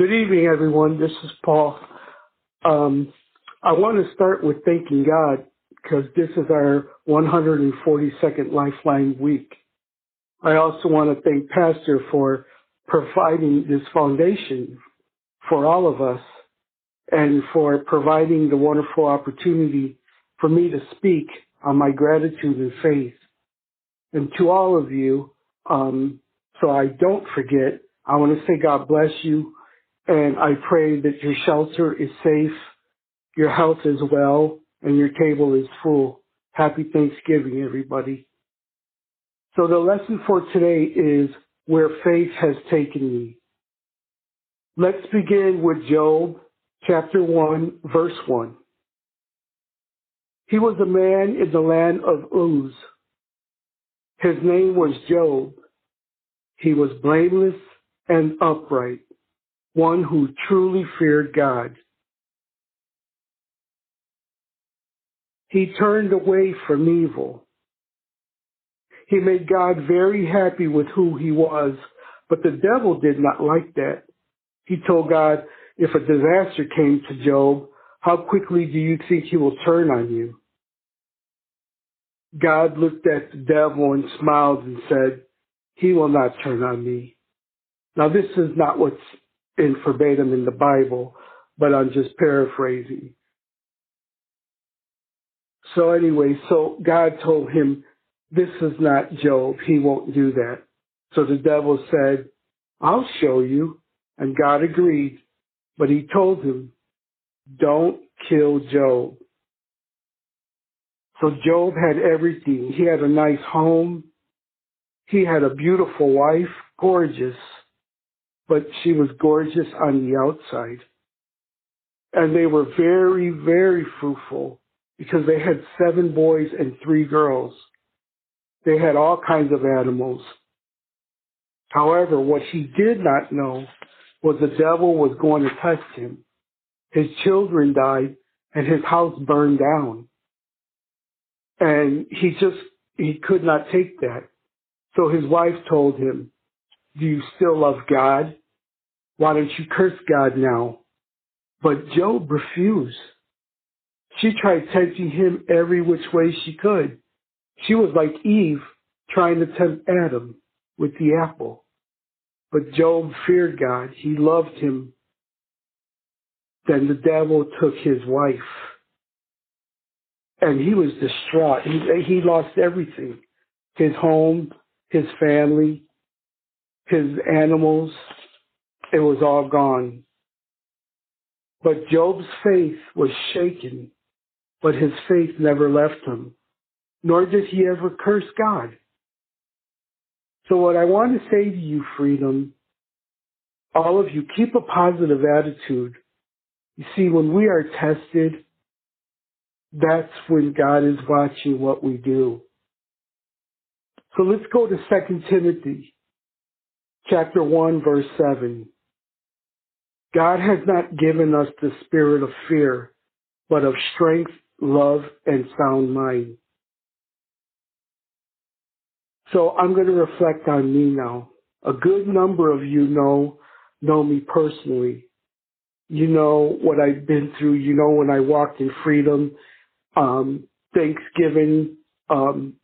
Good evening, everyone. This is Paul. Um, I want to start with thanking God because this is our 142nd Lifeline week. I also want to thank Pastor for providing this foundation for all of us and for providing the wonderful opportunity for me to speak on my gratitude and faith. And to all of you, um, so I don't forget, I want to say God bless you and I pray that your shelter is safe, your health is well, and your table is full. Happy Thanksgiving, everybody. So the lesson for today is where faith has taken me. Let's begin with Job chapter 1, verse 1. He was a man in the land of Uz. His name was Job. He was blameless and upright, one who truly feared God. He turned away from evil. He made God very happy with who he was, but the devil did not like that. He told God, if a disaster came to Job, how quickly do you think he will turn on you? God looked at the devil and smiled and said, he will not turn on me. Now this is not what's in verbatim in the Bible, but I'm just paraphrasing. So anyway, so God told him, this is not Job. He won't do that. So the devil said, I'll show you. And God agreed. But he told him, don't kill Job. So Job had everything. He had a nice home. He had a beautiful wife, gorgeous, but she was gorgeous on the outside. And they were very, very fruitful because they had seven boys and three girls. They had all kinds of animals. However, what he did not know was the devil was going to test him. His children died and his house burned down. And he just, he could not take that. So his wife told him, do you still love God? Why don't you curse God now? But Job refused. She tried tempting him every which way she could. She was like Eve trying to tempt Adam with the apple. But Job feared God. He loved him. Then the devil took his wife. And he was distraught. He, he lost everything. His home, his family, his animals. It was all gone. But Job's faith was shaken, but his faith never left him, nor did he ever curse God. So what I want to say to you, freedom, all of you, keep a positive attitude. You see, when we are tested, that's when God is watching what we do. So let's go to 2 Timothy chapter 1 verse 7. God has not given us the spirit of fear, but of strength, love, and sound mind. So I'm going to reflect on me now. A good number of you know, know me personally. You know what I've been through. You know when I walked in freedom, um, Thanksgiving, um,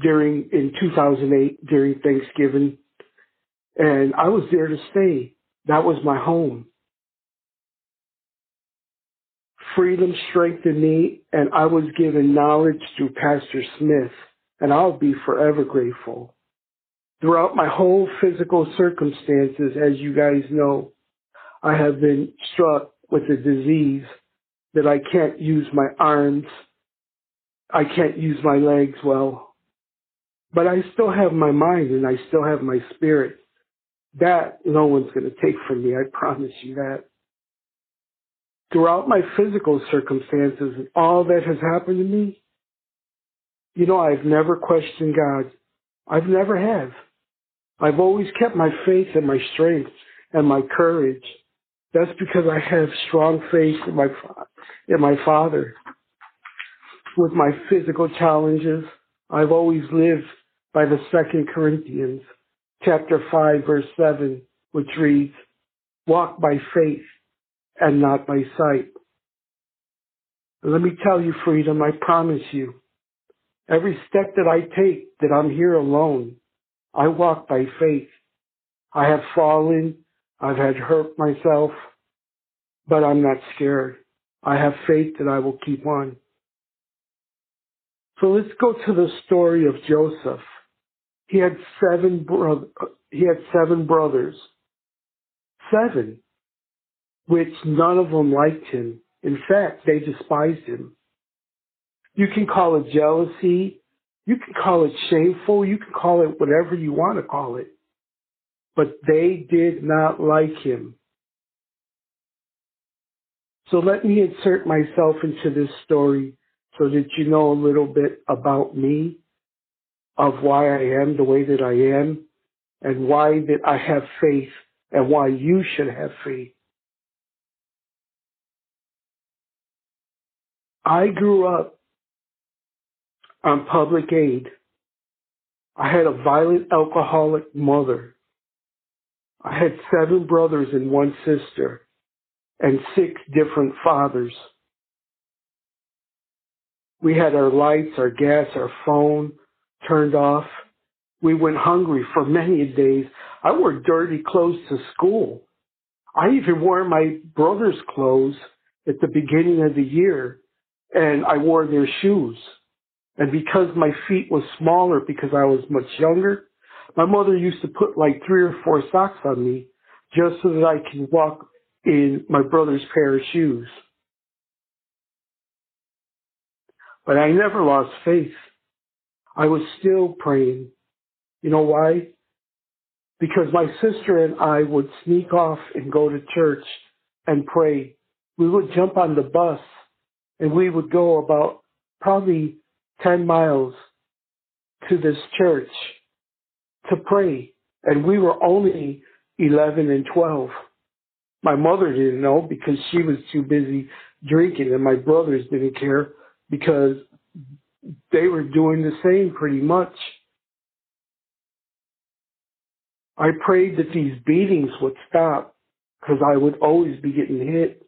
during, in 2008, during Thanksgiving. And I was there to stay. That was my home. Freedom strengthened me and I was given knowledge through Pastor Smith and I'll be forever grateful. Throughout my whole physical circumstances, as you guys know, I have been struck with a disease that I can't use my arms. I can't use my legs well. But I still have my mind and I still have my spirit. That no one's going to take from me. I promise you that. Throughout my physical circumstances and all that has happened to me, you know, I've never questioned God. I've never have. I've always kept my faith and my strength and my courage. That's because I have strong faith in my, in my Father. With my physical challenges, I've always lived by the second Corinthians chapter 5 verse 7, which reads, walk by faith and not by sight. Let me tell you, freedom, I promise you, every step that I take that I'm here alone, I walk by faith. I have fallen, I've had hurt myself, but I'm not scared. I have faith that I will keep on. So let's go to the story of Joseph. He had seven bro- he had seven brothers. Seven. Which none of them liked him. In fact, they despised him. You can call it jealousy. You can call it shameful. You can call it whatever you want to call it. But they did not like him. So let me insert myself into this story so that you know a little bit about me, of why I am the way that I am, and why that I have faith, and why you should have faith. I grew up on public aid. I had a violent alcoholic mother. I had seven brothers and one sister and six different fathers. We had our lights, our gas, our phone turned off. We went hungry for many days. I wore dirty clothes to school. I even wore my brother's clothes at the beginning of the year and I wore their shoes. And because my feet was smaller because I was much younger, my mother used to put like three or four socks on me just so that I can walk in my brother's pair of shoes. But I never lost faith. I was still praying. You know why? Because my sister and I would sneak off and go to church and pray. We would jump on the bus and we would go about probably 10 miles to this church to pray. And we were only 11 and 12. My mother didn't know because she was too busy drinking and my brothers didn't care because they were doing the same pretty much. I prayed that these beatings would stop because I would always be getting hit.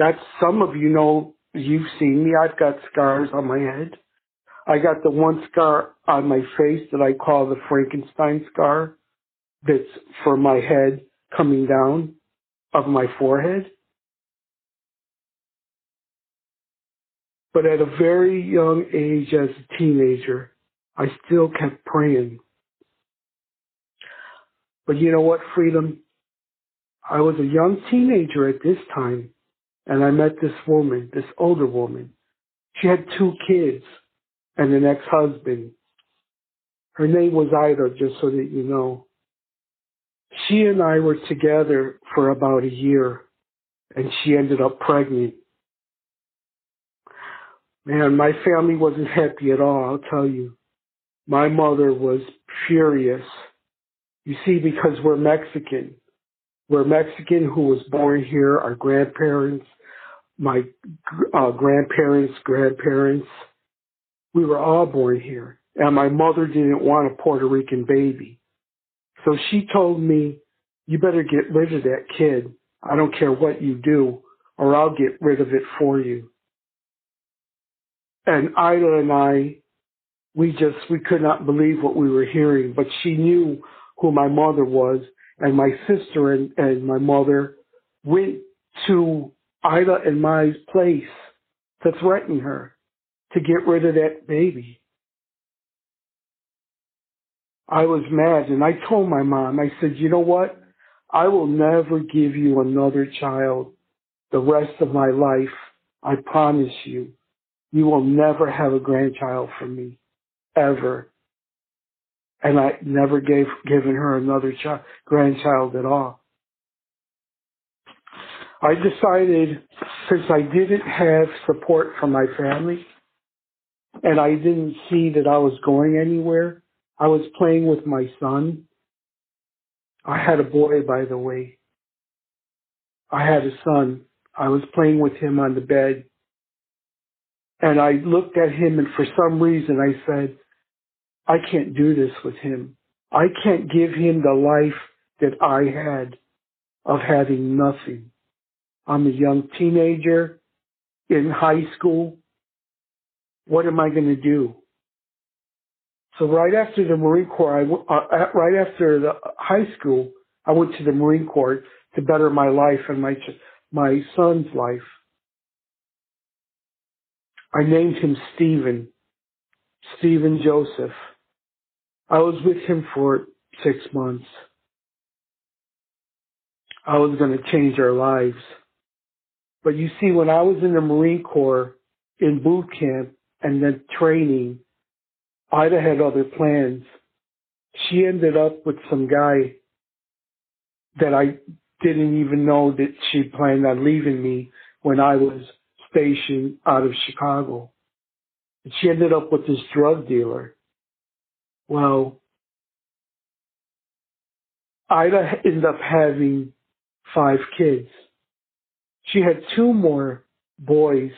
That's some of you know, you've seen me. I've got scars on my head. I got the one scar on my face that I call the Frankenstein scar that's for my head coming down of my forehead. But at a very young age as a teenager, I still kept praying. But you know what, freedom? I was a young teenager at this time, and I met this woman, this older woman. She had two kids and an ex-husband. Her name was Ida, just so that you know. She and I were together for about a year, and she ended up pregnant. Man, my family wasn't happy at all, I'll tell you. My mother was furious. You see, because we're Mexican. We're Mexican who was born here, our grandparents, my uh, grandparents, grandparents. We were all born here. And my mother didn't want a Puerto Rican baby. So she told me, you better get rid of that kid. I don't care what you do, or I'll get rid of it for you. And Ida and I, we just, we could not believe what we were hearing, but she knew who my mother was. And my sister and, and my mother went to Ida and my place to threaten her to get rid of that baby. I was mad and I told my mom, I said, you know what? I will never give you another child the rest of my life. I promise you. You will never have a grandchild from me. Ever. And I never gave given her another child, grandchild at all. I decided since I didn't have support from my family and I didn't see that I was going anywhere, I was playing with my son. I had a boy, by the way. I had a son. I was playing with him on the bed. And I looked at him and for some reason I said, I can't do this with him. I can't give him the life that I had. of having nothing. I'm a young teenager in high school. What am I going to do? So right after the Marine Corps, I, uh, right after the high school, I went to the Marine Corps to better my life and my my son's life. I named him Stephen, Stephen Joseph. I was with him for six months. I was going to change our lives. But you see, when I was in the Marine Corps in boot camp and then training, Ida had other plans. She ended up with some guy that I didn't even know that she planned on leaving me when I was stationed out of Chicago. And she ended up with this drug dealer. Well, Ida ended up having five kids. She had two more boys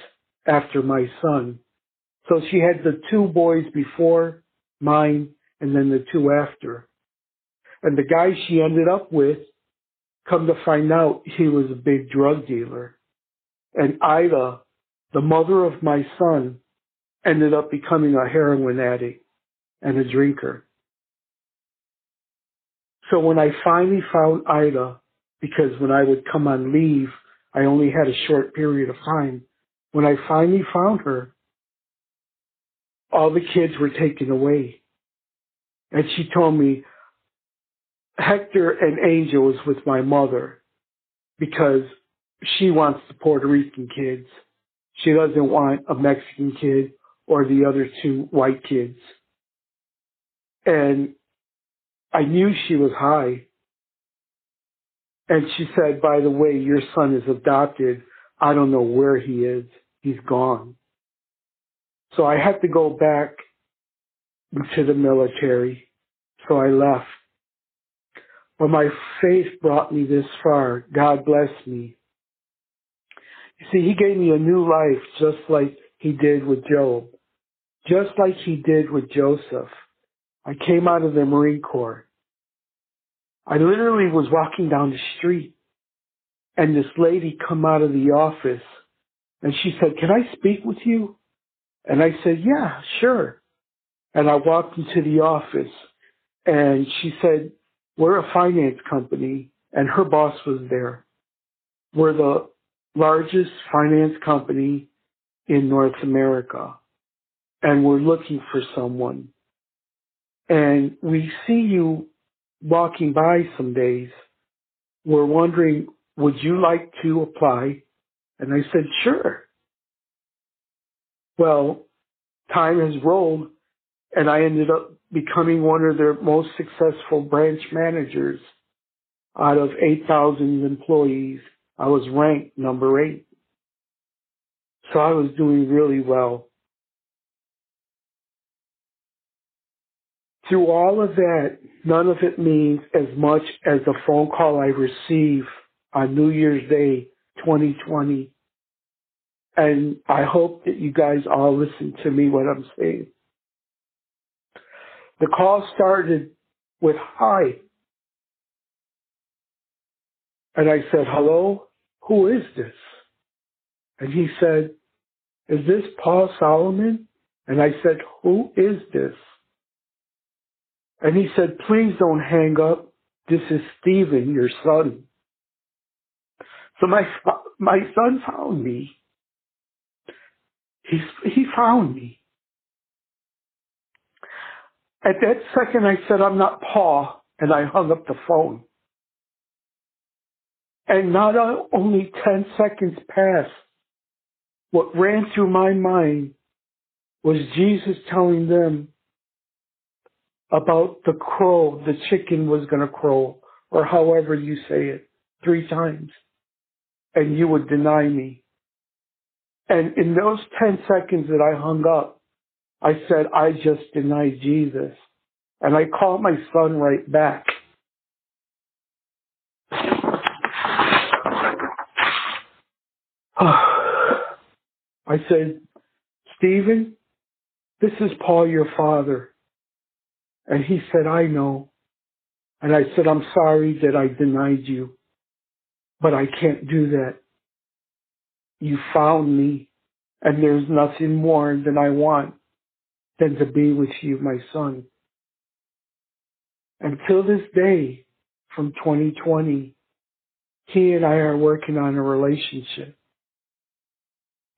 after my son. So she had the two boys before mine and then the two after. And the guy she ended up with, come to find out, he was a big drug dealer. And Ida, the mother of my son, ended up becoming a heroin addict and a drinker. So when I finally found Ida, because when I would come on leave, I only had a short period of time. When I finally found her, all the kids were taken away. And she told me, Hector and Angel is with my mother because she wants the Puerto Rican kids. She doesn't want a Mexican kid or the other two white kids. And I knew she was high. And she said, by the way, your son is adopted. I don't know where he is. He's gone. So I had to go back to the military. So I left. But my faith brought me this far. God bless me. You see, he gave me a new life just like he did with Job. Just like he did with Joseph. I came out of the Marine Corps. I literally was walking down the street and this lady come out of the office and she said, can I speak with you? And I said, yeah, sure. And I walked into the office and she said, we're a finance company and her boss was there. We're the largest finance company in North America and we're looking for someone. And we see you walking by some days. We're wondering, would you like to apply? And I said, sure. Well, time has rolled and I ended up becoming one of their most successful branch managers out of 8,000 employees. I was ranked number eight. So I was doing really well. Through all of that, none of it means as much as the phone call I received on New Year's Day 2020 and I hope that you guys all listen to me what I'm saying. The call started with hi. And I said, hello, who is this? And he said, is this Paul Solomon? And I said, who is this? And he said, please don't hang up. This is Stephen, your son. So my, my son found me he, he found me. At that second, I said, I'm not Paul, and I hung up the phone. And not only 10 seconds passed, what ran through my mind was Jesus telling them about the crow, the chicken was going to crow, or however you say it, three times, and you would deny me. And in those 10 seconds that I hung up, I said, I just denied Jesus. And I called my son right back. I said, Stephen, this is Paul, your father. And he said, I know. And I said, I'm sorry that I denied you. but I can't do that. You found me, and there's nothing more than I want than to be with you, my son. Until this day, from 2020, he and I are working on a relationship.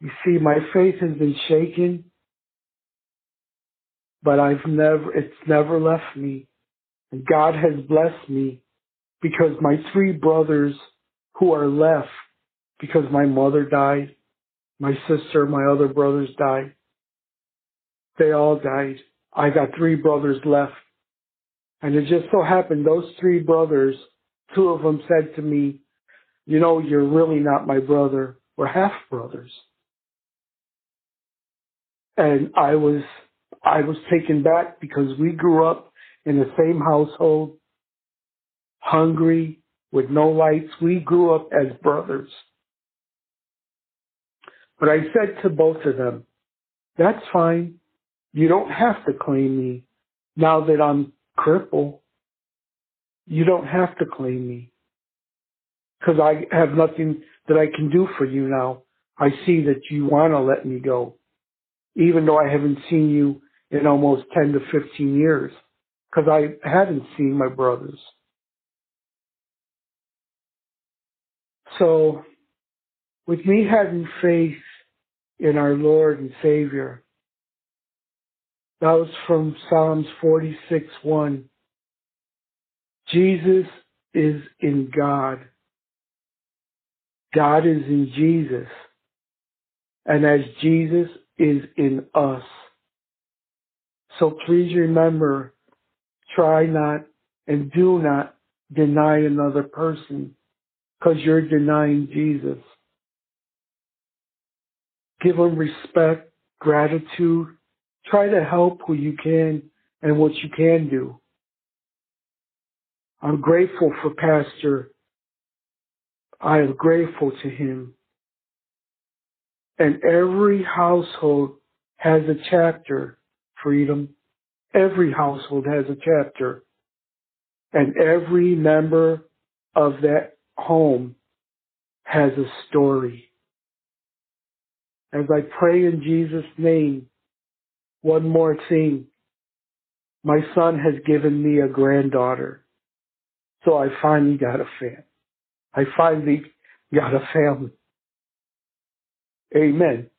You see, my faith has been shaken, but I've never, it's never left me. And God has blessed me because my three brothers who are left, because my mother died, my sister, my other brothers died. They all died. I got three brothers left. And it just so happened those three brothers, two of them said to me, you know, you're really not my brother. We're half brothers. And I was, I was taken back because we grew up in the same household, hungry, with no lights. We grew up as brothers. But I said to both of them, that's fine. You don't have to claim me now that I'm crippled. You don't have to claim me because I have nothing that I can do for you now. I see that you want to let me go, even though I haven't seen you in almost 10 to 15 years because I hadn't seen my brothers. So, with me having faith in our Lord and Savior, that was from Psalms 46 1. Jesus is in God. God is in Jesus. And as Jesus is in us. So please remember, try not and do not deny another person because you're denying Jesus. Give them respect, gratitude. Try to help who you can and what you can do. I'm grateful for Pastor. I am grateful to him. And every household has a chapter, freedom. Every household has a chapter. And every member of that home has a story. As I pray in Jesus' name, one more thing. My son has given me a granddaughter. So I finally got a fan. I finally got a family. Amen.